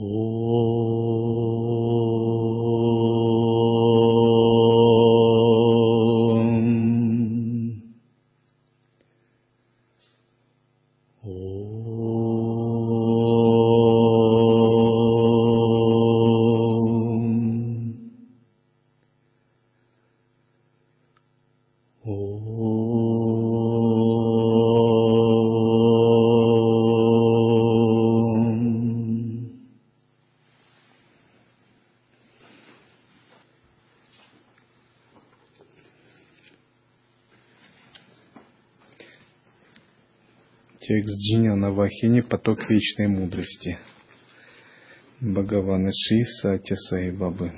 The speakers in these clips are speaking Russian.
Oh. Джиня Навахини «Поток вечной мудрости». Бхагавана Ши Сатя Саи Бабы.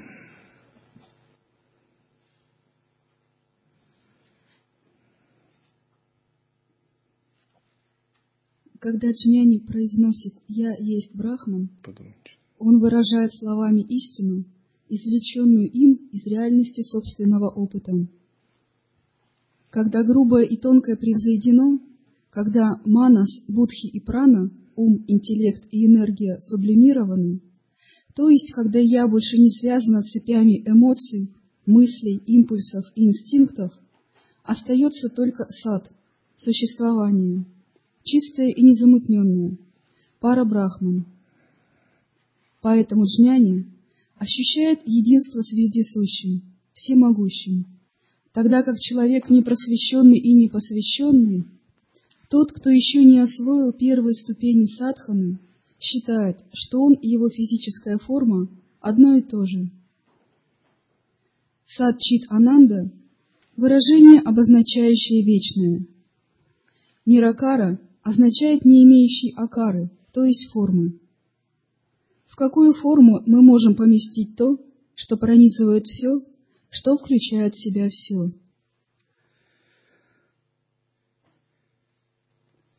Когда джняни произносит «Я есть Брахман», он выражает словами истину, извлеченную им из реальности собственного опыта. Когда грубое и тонкое превзойдено, когда манас, будхи и прана, ум, интеллект и энергия сублимированы, то есть когда я больше не связана цепями эмоций, мыслей, импульсов и инстинктов, остается только сад, существование, чистое и незамутненное, пара брахман. Поэтому джняни ощущает единство с вездесущим, всемогущим, тогда как человек непросвещенный и непосвященный – тот, кто еще не освоил первые ступени садханы, считает, что он и его физическая форма одно и то же. Садчит Ананда – выражение, обозначающее вечное. Ниракара означает не имеющий акары, то есть формы. В какую форму мы можем поместить то, что пронизывает все, что включает в себя все?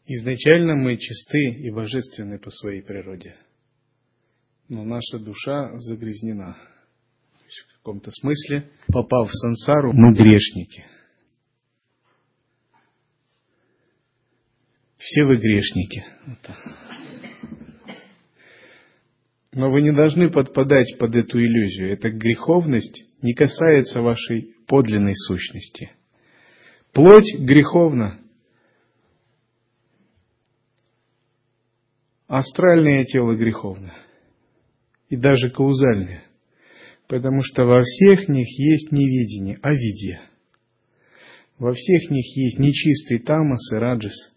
Изначально мы чисты и божественны по своей природе, но наша душа загрязнена. В каком-то смысле, попав в сансару, мы грешники. Все вы грешники. Но вы не должны подпадать под эту иллюзию. Эта греховность не касается вашей подлинной сущности. Плоть греховна, астральное тело греховное и даже каузальное, потому что во всех них есть неведение, а виде. Во всех них есть нечистый тамас и раджас.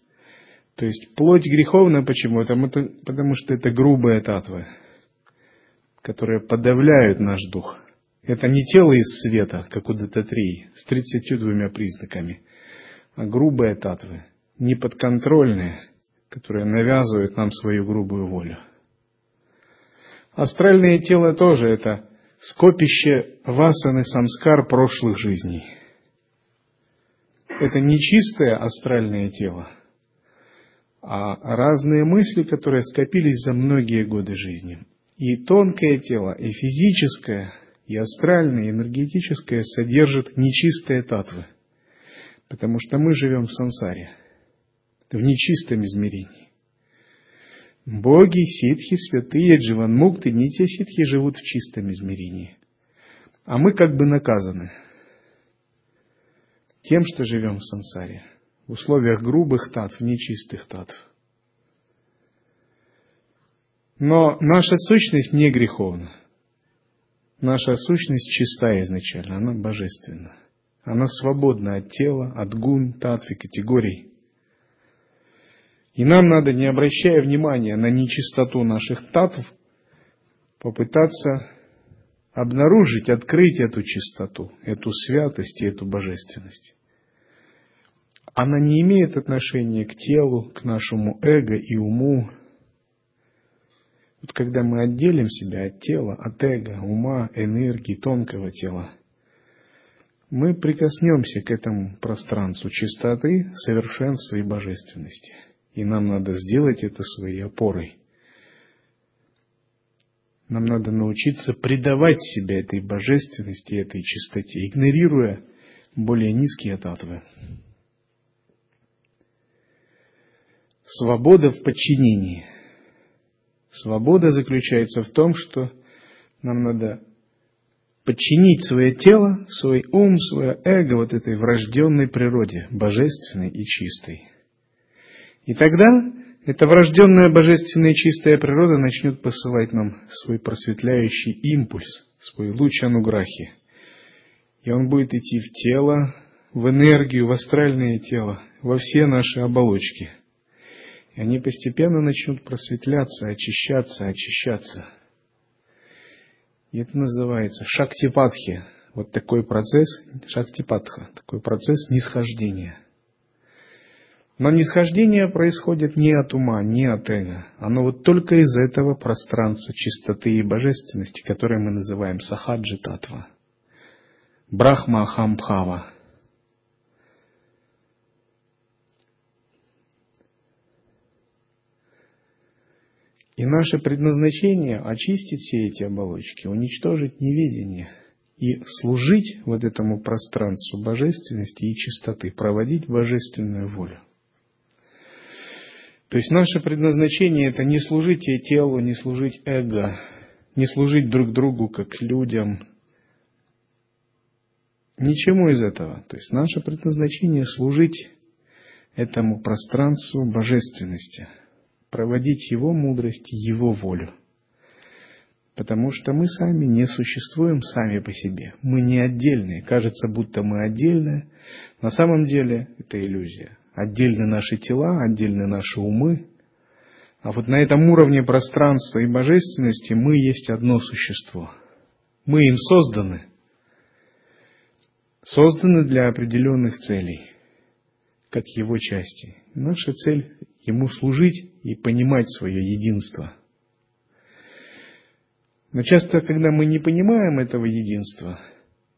То есть плоть греховная почему? Потому, что это грубая татва, которая подавляет наш дух. Это не тело из света, как у Дататрии, с тридцатью двумя признаками, а грубая татва, неподконтрольная, которое навязывает нам свою грубую волю. Астральное тело тоже это скопище васаны самскар прошлых жизней. Это не чистое астральное тело, а разные мысли, которые скопились за многие годы жизни. И тонкое тело, и физическое, и астральное, и энергетическое содержат нечистые татвы, потому что мы живем в сансаре – в нечистом измерении. Боги, ситхи, святые, дживанмукты, не те ситхи живут в чистом измерении. А мы как бы наказаны тем, что живем в сансаре, в условиях грубых татв, нечистых татв. Но наша сущность не греховна. Наша сущность чиста изначально, она божественна. Она свободна от тела, от гун, татв и категорий – и нам надо, не обращая внимания на нечистоту наших татв, попытаться обнаружить, открыть эту чистоту, эту святость и эту божественность. Она не имеет отношения к телу, к нашему эго и уму. Вот когда мы отделим себя от тела, от эго, ума, энергии, тонкого тела, мы прикоснемся к этому пространству чистоты, совершенства и божественности – и нам надо сделать это своей опорой. Нам надо научиться предавать себя этой божественности, этой чистоте, игнорируя более низкие татвы. Свобода в подчинении. Свобода заключается в том, что нам надо подчинить свое тело, свой ум, свое эго вот этой врожденной природе, божественной и чистой. И тогда эта врожденная божественная чистая природа начнет посылать нам свой просветляющий импульс, свой луч ануграхи. И он будет идти в тело, в энергию, в астральное тело, во все наши оболочки. И они постепенно начнут просветляться, очищаться, очищаться – и это называется шактипатхи. Вот такой процесс, шактипатха, такой процесс нисхождения. Но нисхождение происходит не от ума, не от эго. Оно вот только из этого пространства чистоты и божественности, которое мы называем сахаджи татва. Брахма Хамбхава. И наше предназначение – очистить все эти оболочки, уничтожить неведение и служить вот этому пространству божественности и чистоты, проводить божественную волю. То есть наше предназначение – это не служить телу, не служить эго, не служить друг другу как людям. Ничему из этого. То есть наше предназначение – служить этому пространству божественности – проводить Его мудрость, Его волю. Потому что мы сами не существуем сами по себе. Мы не отдельные. Кажется, будто мы отдельные. На самом деле это иллюзия. Отдельны наши тела, отдельны наши умы. А вот на этом уровне пространства и божественности мы есть одно существо. Мы им созданы. Созданы для определенных целей, как его части. Наша цель Ему служить и понимать свое единство. Но часто, когда мы не понимаем этого единства,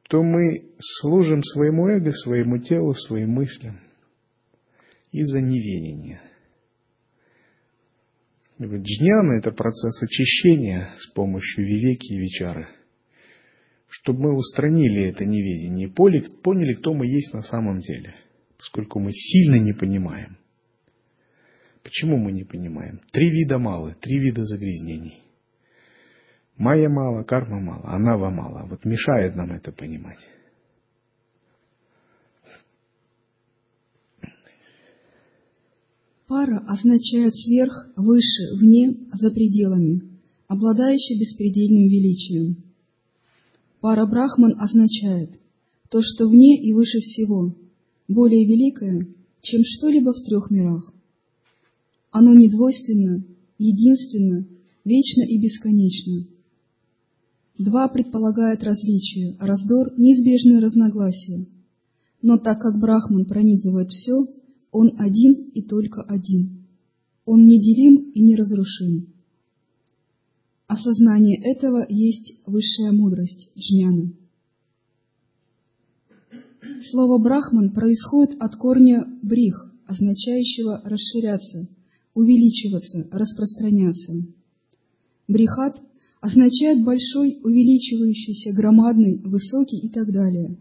то мы служим своему эго, своему телу, своим мыслям из-за неведения. Джняна – это процесс очищения с помощью вивеки и вечары. Чтобы мы устранили это неведение и поняли, кто мы есть на самом деле, поскольку мы сильно не понимаем. Почему мы не понимаем? Три вида мало, три вида загрязнений. Майя мало, карма мало, анава мало. Вот мешает нам это понимать. Пара означает сверх, выше, вне, за пределами, обладающий беспредельным величием. Пара Брахман означает то, что вне и выше всего, более великое, чем что-либо в трех мирах. Оно недвойственно, единственно, вечно и бесконечно. Два предполагает различие, раздор – неизбежное разногласие. Но так как Брахман пронизывает все, он один и только один. Он неделим и неразрушим. Осознание этого есть высшая мудрость джняна. Слово «брахман» происходит от корня «брих», означающего «расширяться», увеличиваться, распространяться. Брихат означает большой, увеличивающийся, громадный, высокий и так далее.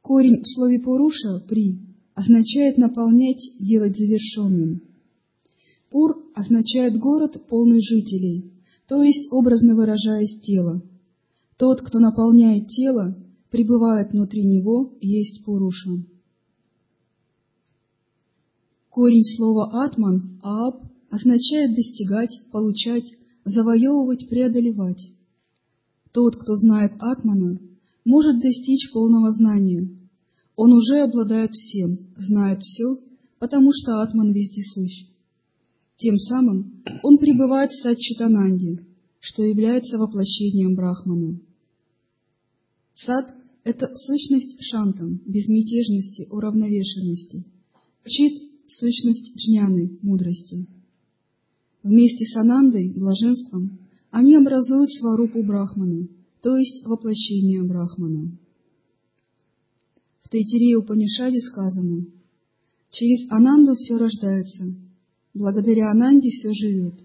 Корень в слове «поруша» «при» означает наполнять, делать завершенным. Пур означает город, полный жителей, то есть, образно выражаясь, тело. Тот, кто наполняет тело, пребывает внутри него, есть Пуруша. Корень слова «атман» «ааб» означает достигать, получать, завоевывать, преодолевать. Тот, кто знает Атмана, может достичь полного знания. Он уже обладает всем, знает все, потому что Атман вездесущ. Тем самым он пребывает в Садчитананде, что является воплощением Брахмана. Сад – это сущность шантам, безмятежности, уравновешенности. Чит сущность джняны, мудрости. Вместе с Анандой, блаженством, они образуют сварупу Брахмана, то есть воплощение Брахмана. В Тайтире Упанишаде сказано, через Ананду все рождается, благодаря Ананде все живет,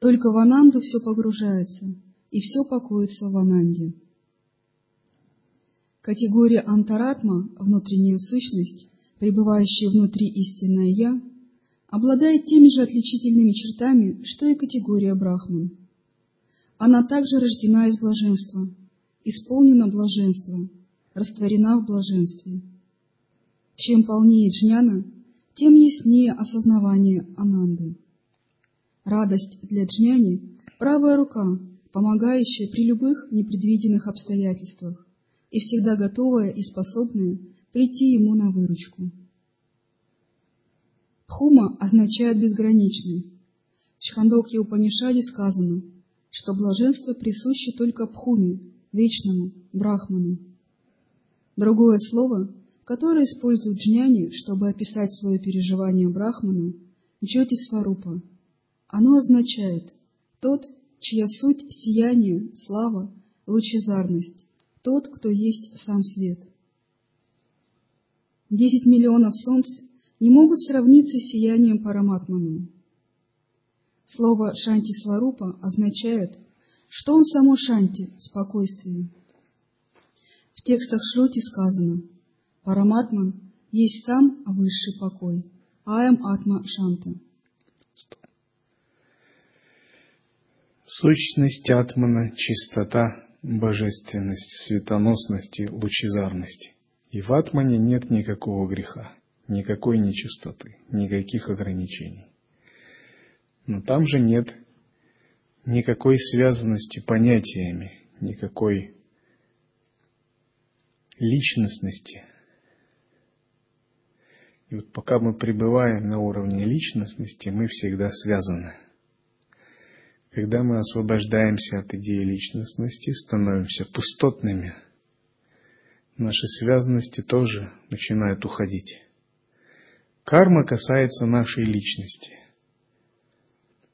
только в Ананду все погружается, и все покоится в Ананде. Категория антаратма, внутренняя сущность, пребывающее внутри истинное «Я», обладает теми же отличительными чертами, что и категория брахман. Она также рождена из блаженства, исполнена блаженства, растворена в блаженстве. Чем полнее джняна, тем яснее осознавание ананды. Радость для джняни – правая рука, помогающая при любых непредвиденных обстоятельствах и всегда готовая и способная прийти ему на выручку. Пхума означает безграничный. В Чхандокье Упанишаде сказано, что блаженство присуще только Пхуме, вечному, Брахману. Другое слово, которое используют джняни, чтобы описать свое переживание Брахману, Джоти Сварупа. Оно означает «тот, чья суть — сияние, слава, лучезарность, тот, кто есть сам свет». Десять миллионов солнц не могут сравниться с сиянием Параматману. Слово «шанти сварупа» означает, что он само шанти, спокойствие. В текстах Шрути сказано «Параматман есть сам высший покой, аям атма шанта». Сущность атмана, чистота, божественность, светоносность и лучезарность. И в атмане нет никакого греха никакой нечистоты, никаких ограничений. Но там же нет никакой связанности понятиями, никакой личностности. И вот пока мы пребываем на уровне личностности, мы всегда связаны. Когда мы освобождаемся от идеи личностности, становимся пустотными, наши связанности тоже начинают уходить. Карма касается нашей личности.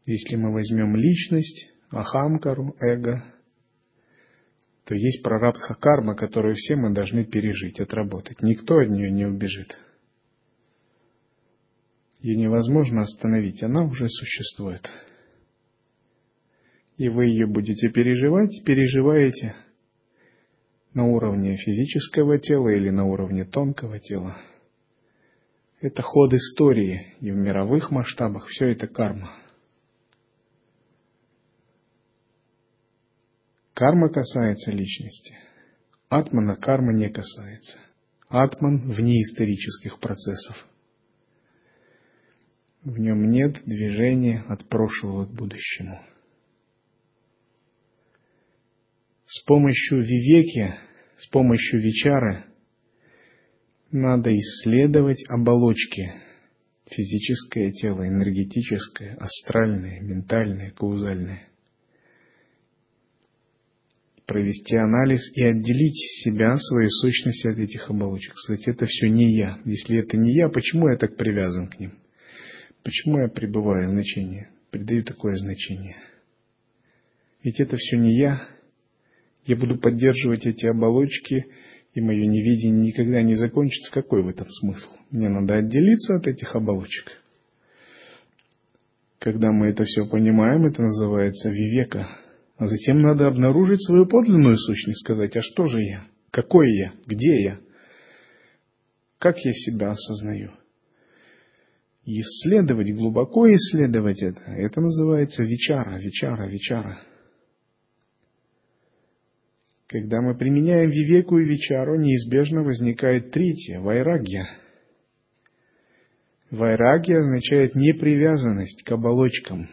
Если мы возьмем личность, ахамкару, эго, то есть прарабдха карма, которую все мы должны пережить, отработать. Никто от нее не убежит. Ее невозможно остановить, она уже существует. И вы ее будете переживать, переживаете на уровне физического тела или на уровне тонкого тела – это ход истории, и в мировых масштабах все это карма. Карма касается личности. Атмана карма не касается. Атман вне исторических процессов. В нем нет движения от прошлого к будущему. С помощью вивеки, с помощью вичары – надо исследовать оболочки. Физическое тело, энергетическое, астральное, ментальное, каузальное. Провести анализ и отделить себя, свою сущность от этих оболочек. Кстати, это все не я. Если это не я, почему я так привязан к ним? Почему я пребываю значение, придаю такое значение? Ведь это все не я. Я буду поддерживать эти оболочки, и мое невидение никогда не закончится, какой в этом смысл? Мне надо отделиться от этих оболочек. Когда мы это все понимаем, это называется вивека. А затем надо обнаружить свою подлинную сущность, сказать, а что же я? Какой я? Где я? Как я себя осознаю? исследовать, глубоко исследовать это, это называется вечара, вечара, вечара. Когда мы применяем вивеку и вечару, неизбежно возникает третье – вайрагья. Вайрагья означает непривязанность к оболочкам.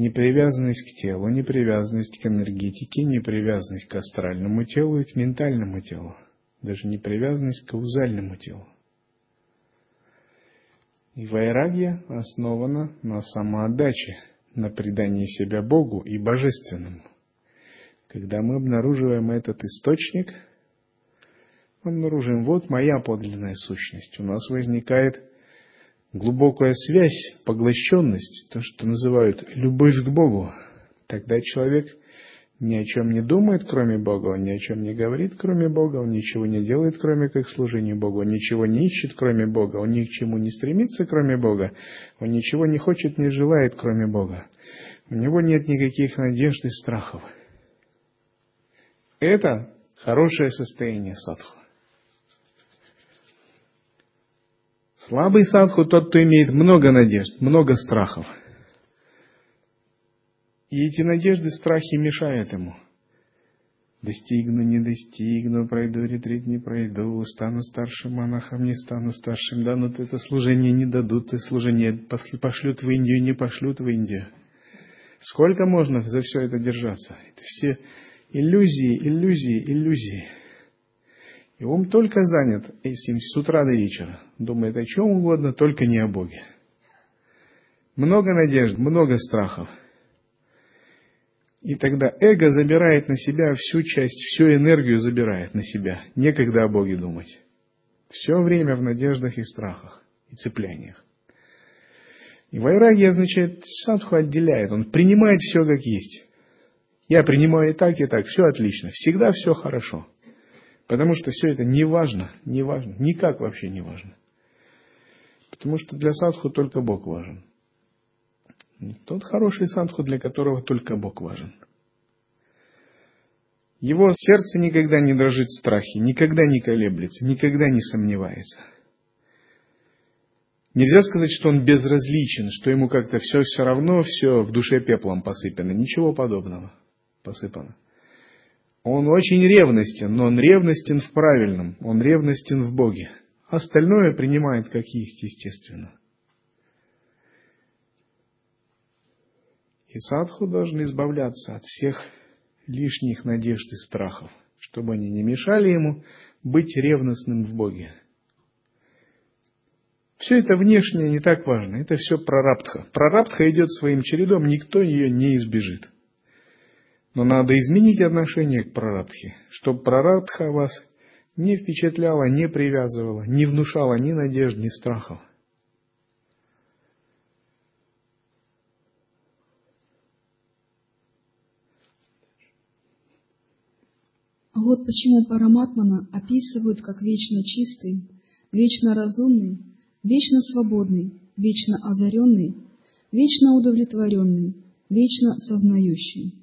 Непривязанность к телу, непривязанность к энергетике, непривязанность к астральному телу и к ментальному телу. Даже непривязанность к каузальному телу. И вайрагья основана на самоотдаче, на предании себя Богу и Божественному. Когда мы обнаруживаем этот источник, мы обнаружим, вот моя подлинная сущность. У нас возникает глубокая связь, поглощенность, то, что называют любовь к Богу. Тогда человек ни о чем не думает, кроме Бога, он ни о чем не говорит, кроме Бога, он ничего не делает, кроме как служения Богу, он ничего не ищет, кроме Бога, он ни к чему не стремится, кроме Бога, он ничего не хочет, не желает, кроме Бога. У него нет никаких надежд и страхов – это хорошее состояние садху. Слабый садху тот, кто имеет много надежд, много страхов. И эти надежды, страхи мешают ему. Достигну, не достигну, пройду ретрит, не пройду, стану старшим монахом, не стану старшим, дадут это служение, не дадут это служение, пошлют в Индию, не пошлют в Индию. Сколько можно за все это держаться? Это все иллюзии, иллюзии, иллюзии. И ум только занят этим с утра до вечера. Думает о чем угодно, только не о Боге. Много надежд, много страхов. И тогда эго забирает на себя всю часть, всю энергию забирает на себя. Некогда о Боге думать. Все время в надеждах и страхах и цепляниях. И вайраги означает, садху отделяет, он принимает все как есть. Я принимаю и так, и так, все отлично, всегда все хорошо. Потому что все это не важно, не важно, никак вообще не важно. Потому что для садху только Бог важен. Тот хороший садху, для которого только Бог важен. Его сердце никогда не дрожит в страхе, никогда не колеблется, никогда не сомневается. Нельзя сказать, что он безразличен, что ему как-то все все равно, все в душе пеплом посыпано. Ничего подобного посыпано. Он очень ревностен, но он ревностен в правильном, он ревностен в Боге. Остальное принимает как есть, естественно. И садху должен избавляться от всех лишних надежд и страхов, чтобы они не мешали ему быть ревностным в Боге. Все это внешнее не так важно, это все прарабдха. Прарабдха идет своим чередом, никто ее не избежит. Но надо изменить отношение к прарабдхе, чтобы прарабдха вас не впечатляла, не привязывала, не внушала ни надежд, ни страхов. Вот почему Параматмана описывают как вечно чистый, вечно разумный, вечно свободный, вечно озаренный, вечно удовлетворенный, вечно сознающий.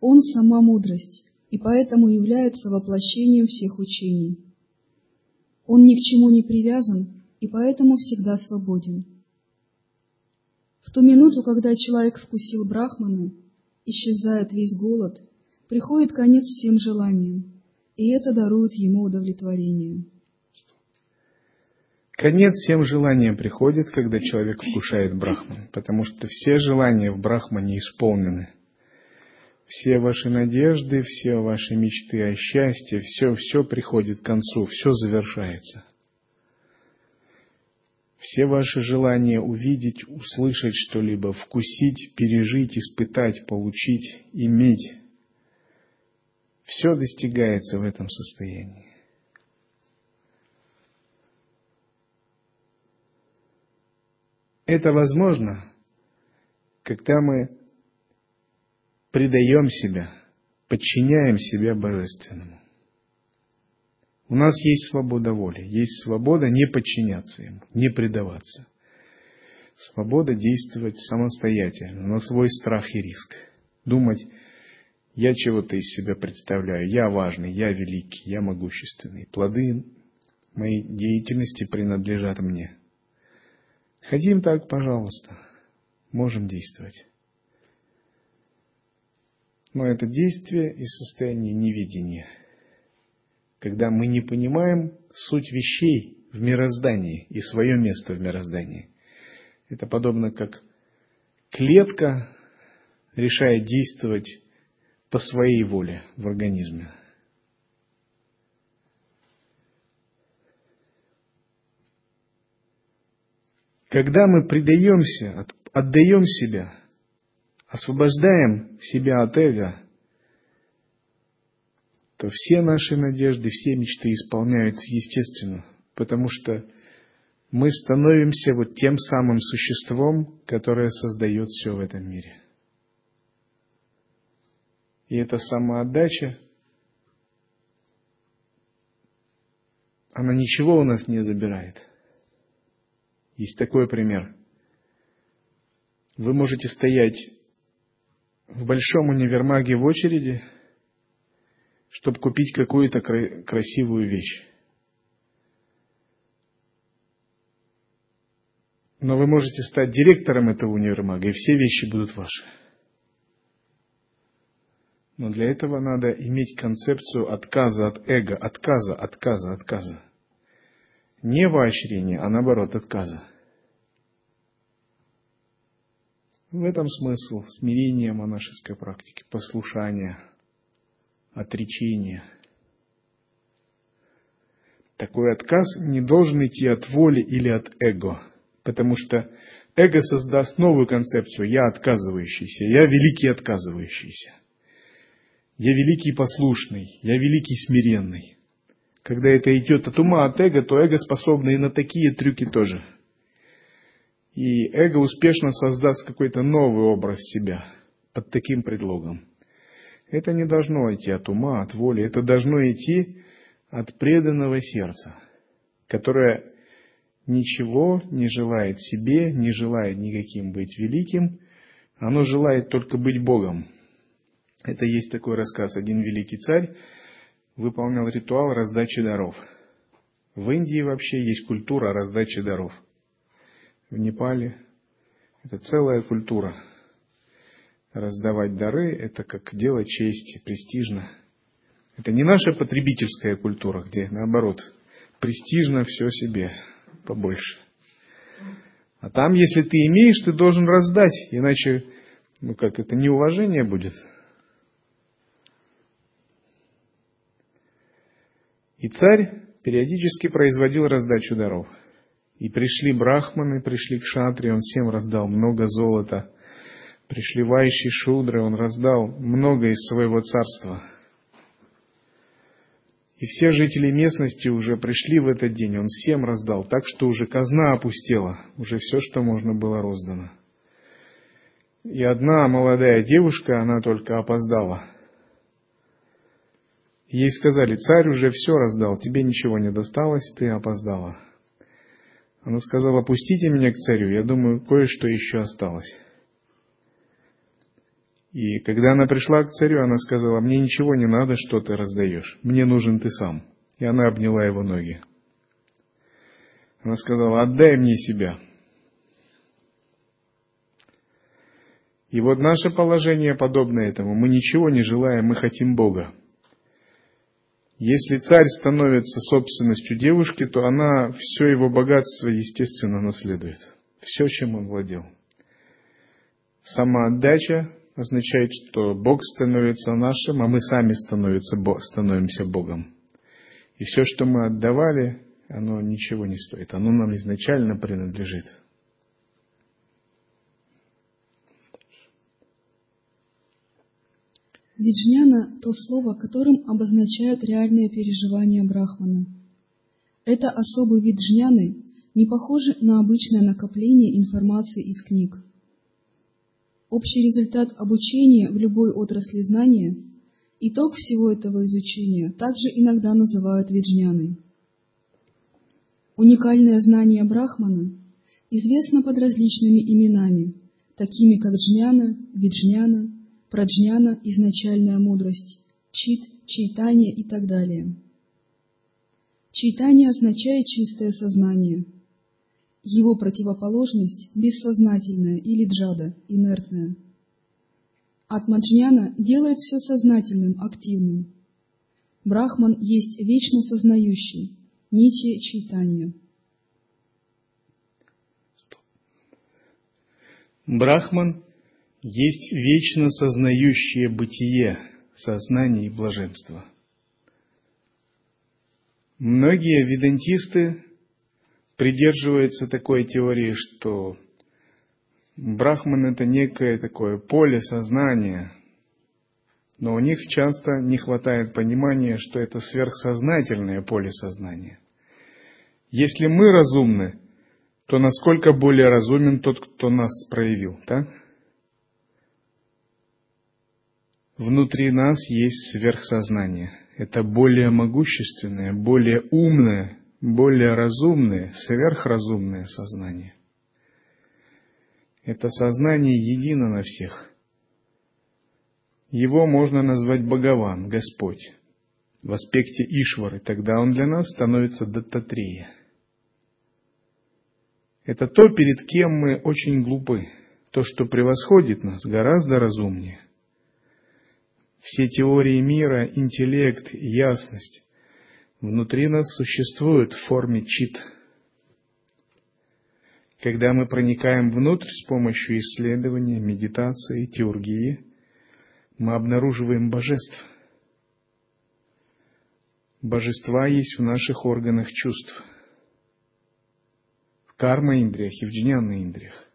Он сама мудрость, и поэтому является воплощением всех учений. Он ни к чему не привязан, и поэтому всегда свободен. В ту минуту, когда человек вкусил Брахмана, исчезает весь голод, приходит конец всем желаниям, и это дарует ему удовлетворение. Конец всем желаниям приходит, когда человек вкушает Брахман, потому что все желания в Брахмане исполнены – все ваши надежды, все ваши мечты о счастье, все, все приходит к концу, все завершается. Все ваши желания увидеть, услышать что-либо, вкусить, пережить, испытать, получить, иметь, все достигается в этом состоянии. Это возможно, когда мы предаем себя, подчиняем себя Божественному. У нас есть свобода воли, есть свобода не подчиняться Ему, не предаваться. Свобода действовать самостоятельно, на свой страх и риск. Думать, я чего-то из себя представляю, я важный, я великий, я могущественный. Плоды моей деятельности принадлежат мне. Хотим так, пожалуйста, можем действовать. Но это действие из состояния невидения, когда мы не понимаем суть вещей в мироздании и свое место в мироздании. Это подобно как клетка решает действовать по своей воле в организме. Когда мы предаемся, отдаем себя освобождаем себя от эго, то все наши надежды, все мечты исполняются естественно, потому что мы становимся вот тем самым существом, которое создает все в этом мире. И эта самоотдача, она ничего у нас не забирает. Есть такой пример. Вы можете стоять в большом универмаге в очереди, чтобы купить какую-то красивую вещь. Но вы можете стать директором этого универмага, и все вещи будут ваши. Но для этого надо иметь концепцию отказа от эго, отказа, отказа, отказа. Не поощрения, а наоборот отказа. В этом смысл смирения монашеской практики, послушания, отречения. Такой отказ не должен идти от воли или от эго, потому что эго создаст новую концепцию «я отказывающийся», «я великий отказывающийся», «я великий послушный», «я великий смиренный». Когда это идет от ума, от эго, то эго способно и на такие трюки тоже – и эго успешно создаст какой-то новый образ себя под таким предлогом. Это не должно идти от ума, от воли, это должно идти от преданного сердца, которое ничего не желает себе, не желает никаким быть великим, оно желает только быть Богом. Это есть такой рассказ. Один великий царь выполнял ритуал раздачи даров. В Индии вообще есть культура раздачи даров – в Непале. Это целая культура. Раздавать дары – это как дело чести, престижно. Это не наша потребительская культура, где, наоборот, престижно все себе побольше. А там, если ты имеешь, ты должен раздать, иначе, ну как, это неуважение будет. И царь периодически производил раздачу даров – и пришли брахманы, пришли к шатре, он всем раздал много золота. Пришли вайши шудры, он раздал много из своего царства. И все жители местности уже пришли в этот день, он всем раздал, так что уже казна опустела, уже все, что можно было роздано. И одна молодая девушка, она только опоздала. Ей сказали, царь уже все раздал, тебе ничего не досталось, ты опоздала. Она сказала, пустите меня к царю, я думаю, кое-что еще осталось. И когда она пришла к царю, она сказала, мне ничего не надо, что ты раздаешь, мне нужен ты сам. И она обняла его ноги. Она сказала, отдай мне себя. И вот наше положение подобно этому. Мы ничего не желаем, мы хотим Бога. Если царь становится собственностью девушки, то она все его богатство, естественно, наследует. Все, чем он владел. Самоотдача означает, что Бог становится нашим, а мы сами становимся, становимся Богом. И все, что мы отдавали, оно ничего не стоит. Оно нам изначально принадлежит. Виджняна – то слово, которым обозначают реальные переживания Брахмана. Это особый вид джняны, не похожий на обычное накопление информации из книг. Общий результат обучения в любой отрасли знания, итог всего этого изучения также иногда называют виджняной. Уникальное знание Брахмана известно под различными именами, такими как джняна, виджняна, праджняна – изначальная мудрость, чит, чайтанья и так далее. Чайтанья означает чистое сознание. Его противоположность – бессознательное или джада, инертное. Атмаджняна делает все сознательным, активным. Брахман есть вечно сознающий, нити чайтанья. Брахман есть вечно сознающее бытие, сознание и блаженство. Многие ведантисты придерживаются такой теории, что Брахман это некое такое поле сознания, но у них часто не хватает понимания, что это сверхсознательное поле сознания. Если мы разумны, то насколько более разумен тот, кто нас проявил, так? Внутри нас есть сверхсознание. Это более могущественное, более умное, более разумное, сверхразумное сознание. Это сознание едино на всех. Его можно назвать Богован, Господь, в аспекте Ишвары. Тогда он для нас становится Даттатрея. Это то, перед кем мы очень глупы. То, что превосходит нас, гораздо разумнее. Все теории мира, интеллект, ясность внутри нас существуют в форме чит. Когда мы проникаем внутрь с помощью исследования, медитации, теургии, мы обнаруживаем божеств. Божества есть в наших органах чувств, в карма-индриях и в джняна-индриях.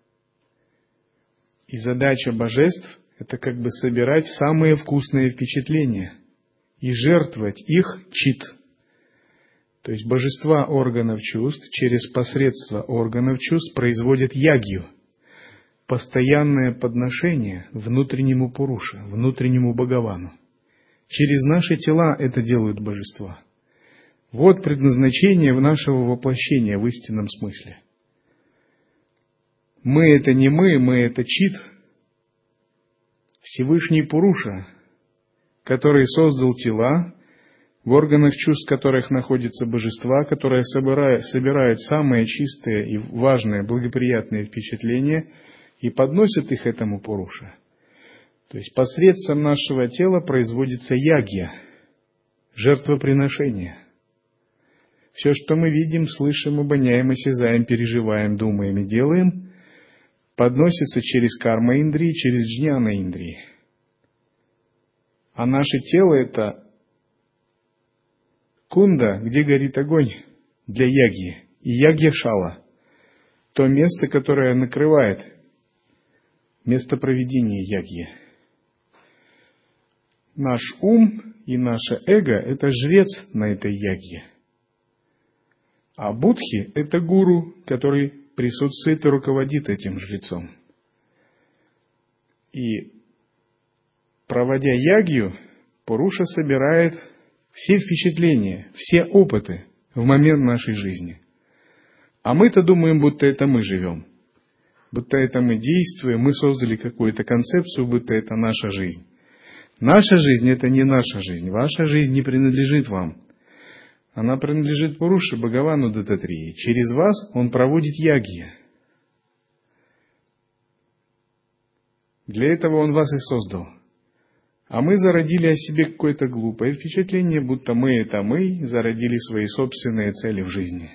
И задача божеств – это как бы собирать самые вкусные впечатления и жертвовать их чит. То есть божества органов чувств через посредство органов чувств производят ягью, постоянное подношение внутреннему Пуруше, внутреннему Бхагавану. Через наши тела это делают божества. Вот предназначение нашего воплощения в истинном смысле. Мы это не мы, мы это чит. Всевышний Пуруша, который создал тела, в органах чувств которых находятся божества, которые собирают, собирают самые чистые и важные, благоприятные впечатления и подносят их этому Пуруше. То есть посредством нашего тела производится ягья, жертвоприношение. Все, что мы видим, слышим, обоняем, осязаем, переживаем, думаем и делаем, подносится через карма Индрии, через джняна Индрии. А наше тело это кунда, где горит огонь для яги, и ягья шала, то место, которое накрывает место проведения ягьи. Наш ум и наше эго – это жрец на этой ягье. А будхи – это гуру, который присутствует и руководит этим жрецом. И проводя ягью, Пуруша собирает все впечатления, все опыты в момент нашей жизни. А мы-то думаем, будто это мы живем, будто это мы действуем, мы создали какую-то концепцию, будто это наша жизнь. Наша жизнь – это не наша жизнь, ваша жизнь не принадлежит вам. Она принадлежит Пуруше Бхагавану Дататрии. Через вас он проводит ягьи. Для этого он вас и создал. А мы зародили о себе какое-то глупое впечатление, будто мы это мы, зародили свои собственные цели в жизни.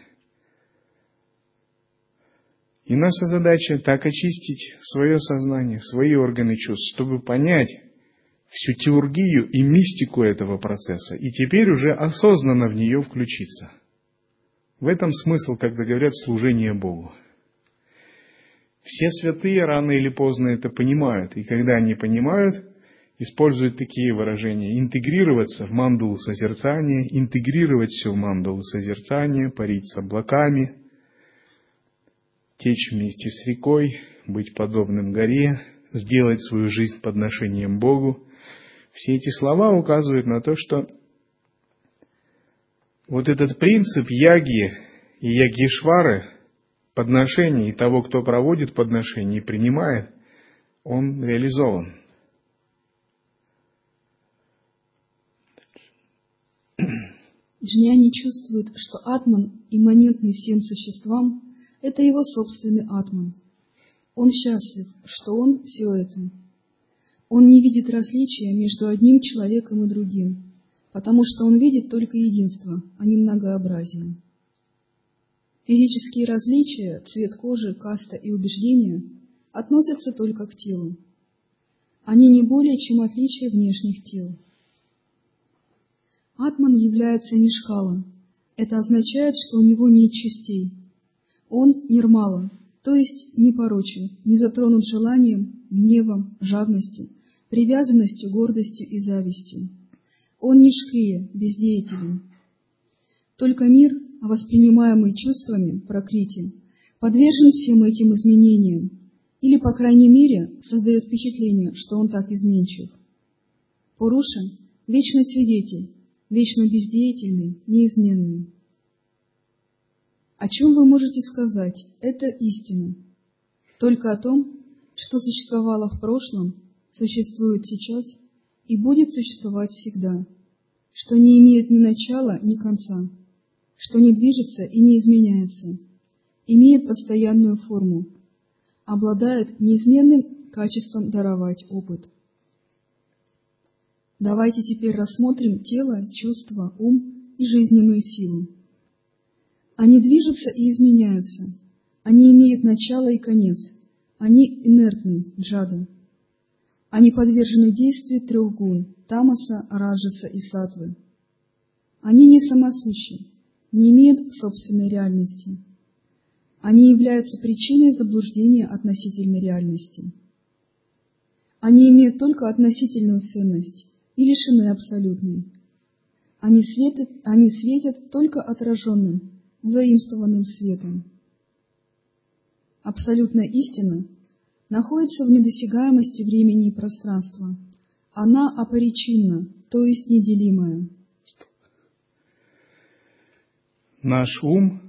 И наша задача так очистить свое сознание, свои органы чувств, чтобы понять, всю теургию и мистику этого процесса, и теперь уже осознанно в нее включиться. В этом смысл, когда говорят служение Богу. Все святые рано или поздно это понимают, и когда они понимают, используют такие выражения. Интегрироваться в мандалу созерцания, интегрировать все в мандалу созерцания, парить с облаками, течь вместе с рекой, быть подобным горе, сделать свою жизнь подношением Богу – все эти слова указывают на то, что вот этот принцип яги и ягишвары, подношений и того, кто проводит подношение и принимает, он реализован. Джняни чувствует, что атман, имманентный всем существам, это его собственный атман. Он счастлив, что он все это. Он не видит различия между одним человеком и другим, потому что он видит только единство, а не многообразие. Физические различия, цвет кожи, каста и убеждения относятся только к телу. Они не более, чем отличия внешних тел. Атман является нишкала. Это означает, что у него нет частей. Он нирмала, то есть непорочен, не затронут желанием, гневом, жадностью, привязанностью, гордостью и завистью. Он не шкрия, бездеятелен. Только мир, воспринимаемый чувствами, прокрити, подвержен всем этим изменениям, или, по крайней мере, создает впечатление, что он так изменчив. Пуруша – вечный свидетель, вечно бездеятельный, неизменный. О чем вы можете сказать? Это истина. Только о том, что существовало в прошлом существует сейчас и будет существовать всегда, что не имеет ни начала, ни конца, что не движется и не изменяется, имеет постоянную форму, обладает неизменным качеством даровать опыт. Давайте теперь рассмотрим тело, чувства, ум и жизненную силу. Они движутся и изменяются. Они имеют начало и конец. Они инертны, джада. Они подвержены действию трех гун – тамаса, раджаса и сатвы. Они не самосущи, не имеют собственной реальности. Они являются причиной заблуждения относительно реальности. Они имеют только относительную ценность и лишены абсолютной. Они светят, они светят только отраженным, заимствованным светом. Абсолютная истина находится в недосягаемости времени и пространства. Она апоричинна, то есть неделимая. Наш ум,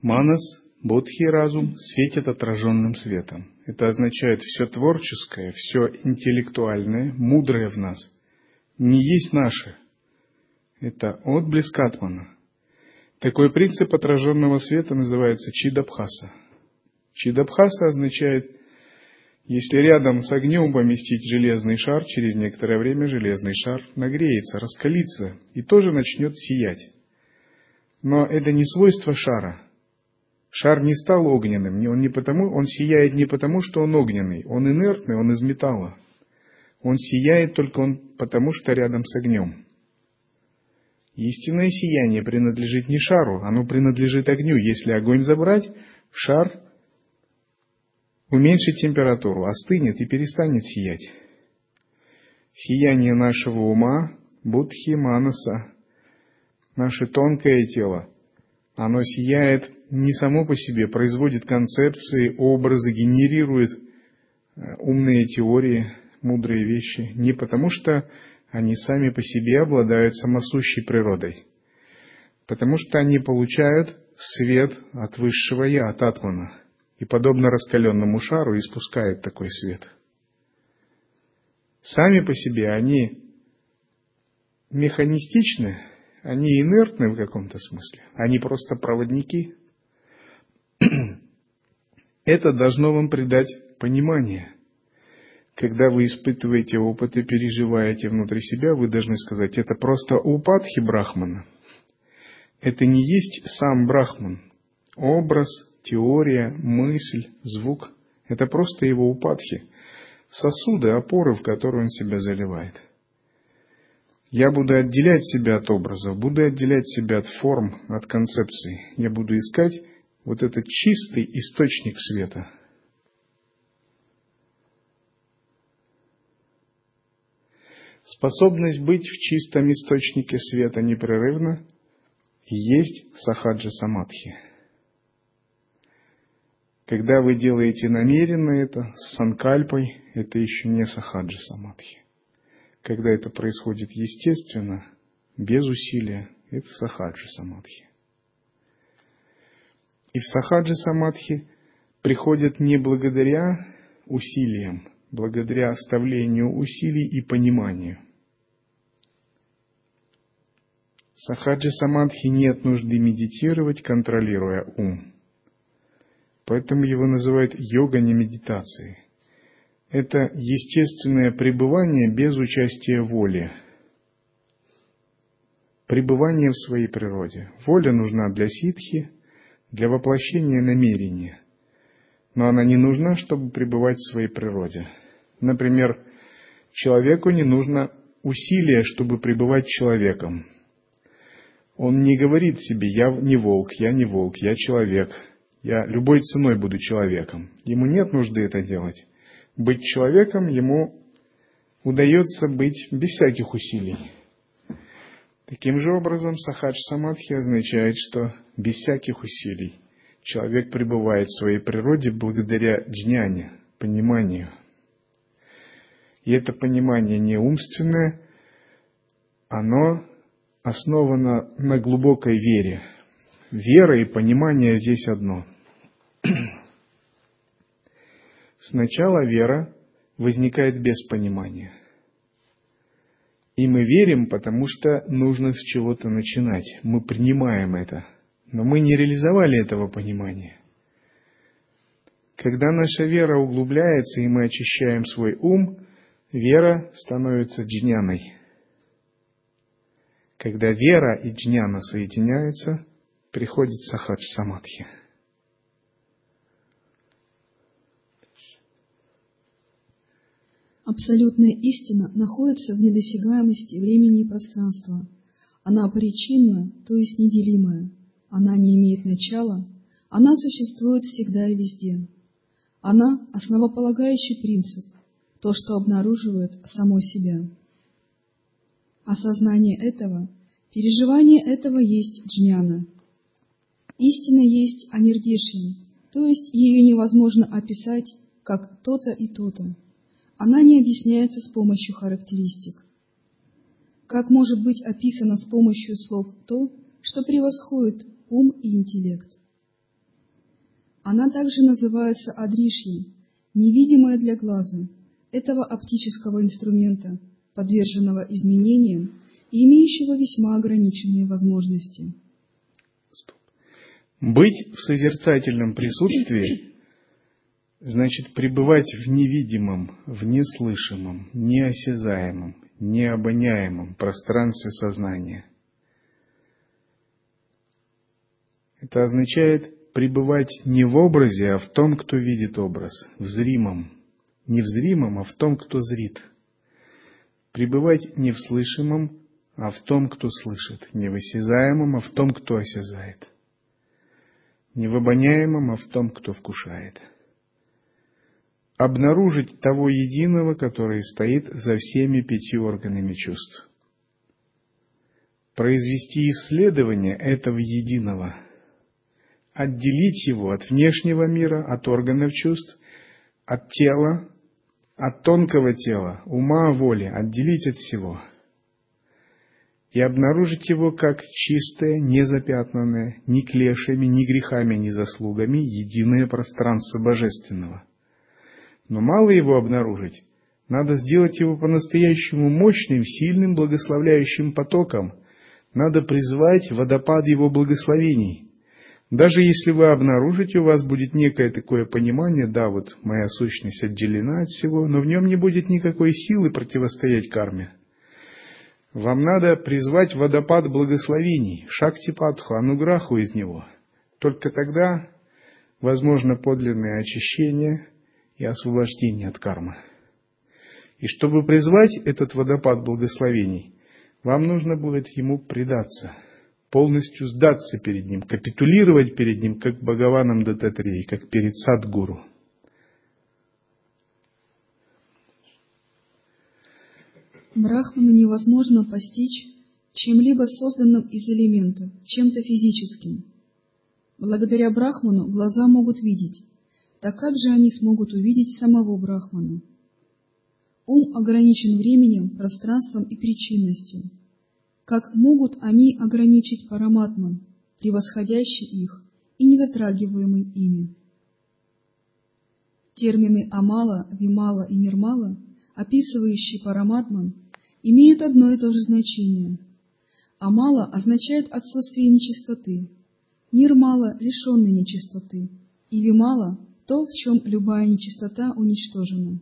манас, бодхи разум светит отраженным светом. Это означает все творческое, все интеллектуальное, мудрое в нас не есть наше. Это отблеск Атмана. Такой принцип отраженного света называется чидабхаса. Чидабхаса означает, если рядом с огнем поместить железный шар, через некоторое время железный шар нагреется, раскалится и тоже начнет сиять. Но это не свойство шара. Шар не стал огненным, он, не потому, он сияет не потому, что он огненный, он инертный, он из металла. Он сияет только он потому, что рядом с огнем. Истинное сияние принадлежит не шару, оно принадлежит огню. Если огонь забрать, шар уменьшит температуру, остынет и перестанет сиять. Сияние нашего ума, будхи, манаса, наше тонкое тело, оно сияет не само по себе, производит концепции, образы, генерирует э, умные теории, мудрые вещи. Не потому, что они сами по себе обладают самосущей природой, потому что они получают свет от высшего Я, от Атмана, и подобно раскаленному шару испускают такой свет. Сами по себе они механистичны, они инертны в каком-то смысле, они просто проводники. Это должно вам придать понимание – когда вы испытываете опыт и переживаете внутри себя, вы должны сказать, это просто упадхи Брахмана. Это не есть сам Брахман. Образ, теория, мысль, звук – это просто его упадхи, сосуды, опоры, в которые он себя заливает. Я буду отделять себя от образов, буду отделять себя от форм, от концепций. Я буду искать вот этот чистый источник света – Способность быть в чистом источнике света непрерывно есть сахаджа самадхи. Когда вы делаете намеренно это, с санкальпой, это еще не сахаджа самадхи. Когда это происходит естественно, без усилия, это сахаджа самадхи. И в сахаджа самадхи приходят не благодаря усилиям, благодаря оставлению усилий и пониманию. В сахаджи самадхи нет нужды медитировать, контролируя ум. Поэтому его называют йога не медитацией. Это естественное пребывание без участия воли. Пребывание в своей природе. Воля нужна для ситхи, для воплощения намерения – но она не нужна, чтобы пребывать в своей природе. Например, человеку не нужно усилия, чтобы пребывать человеком. Он не говорит себе, я не волк, я не волк, я человек, я любой ценой буду человеком. Ему нет нужды это делать. Быть человеком ему удается быть без всяких усилий. Таким же образом, сахадж самадхи означает, что без всяких усилий – человек пребывает в своей природе благодаря джняне, пониманию. И это понимание не умственное, оно основано на глубокой вере. Вера и понимание здесь одно. Сначала вера возникает без понимания. И мы верим, потому что нужно с чего-то начинать. Мы принимаем это – но мы не реализовали этого понимания. когда наша вера углубляется, и мы очищаем свой ум, вера становится джняной. Когда вера и джняна соединяются, приходит сахадж самадхи. Абсолютная истина находится в недосягаемости времени и пространства. Она причинна, то есть неделимая. Она не имеет начала. Она существует всегда и везде. Она – основополагающий принцип, то, что обнаруживает само себя. Осознание этого, переживание этого есть джняна. Истина есть анирдешин, то есть ее невозможно описать как то-то и то-то она не объясняется с помощью характеристик. Как может быть описано с помощью слов то, что превосходит ум и интеллект? Она также называется адришьей, невидимая для глаза, этого оптического инструмента, подверженного изменениям и имеющего весьма ограниченные возможности. Быть в созерцательном присутствии Значит, пребывать в невидимом, в неслышимом, неосязаемом, необоняемом пространстве сознания. Это означает пребывать не в образе, а в том, кто видит образ, в зримом. Не в зримом, а в том, кто зрит. Пребывать не в слышимом, а в том, кто слышит. Не в осязаемом, а в том, кто осязает. Не в обоняемом, а в том, кто вкушает. Обнаружить того единого, который стоит за всеми пятью органами чувств. Произвести исследование этого единого, отделить его от внешнего мира, от органов чувств, от тела, от тонкого тела, ума, воли, отделить от всего и обнаружить его как чистое, незапятнанное, ни клешами, ни грехами, ни заслугами, единое пространство божественного. Но мало его обнаружить. Надо сделать его по-настоящему мощным, сильным, благословляющим потоком. Надо призвать водопад его благословений. Даже если вы обнаружите, у вас будет некое такое понимание, да, вот моя сущность отделена от всего, но в нем не будет никакой силы противостоять карме. Вам надо призвать водопад благословений, шактипадху, ануграху из него. Только тогда возможно подлинное очищение – и освобождение от кармы. И чтобы призвать этот водопад благословений, вам нужно будет ему предаться, полностью сдаться перед ним, капитулировать перед ним, как Бхагаванам Дататрии, как перед Садгуру. Брахмана невозможно постичь чем-либо созданным из элементов, чем-то физическим. Благодаря Брахману глаза могут видеть, так как же они смогут увидеть самого Брахмана? Ум ограничен временем, пространством и причинностью. Как могут они ограничить Параматман, превосходящий их и не затрагиваемый ими? Термины Амала, Вимала и Нирмала, описывающие Параматман, имеют одно и то же значение. Амала означает отсутствие нечистоты, Нирмала — лишенный нечистоты, и Вимала то, в чем любая нечистота уничтожена.